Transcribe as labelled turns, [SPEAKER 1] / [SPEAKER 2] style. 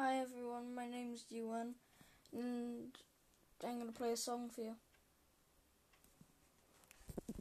[SPEAKER 1] Hi everyone, my name is Yuan, and I'm gonna play a song for you.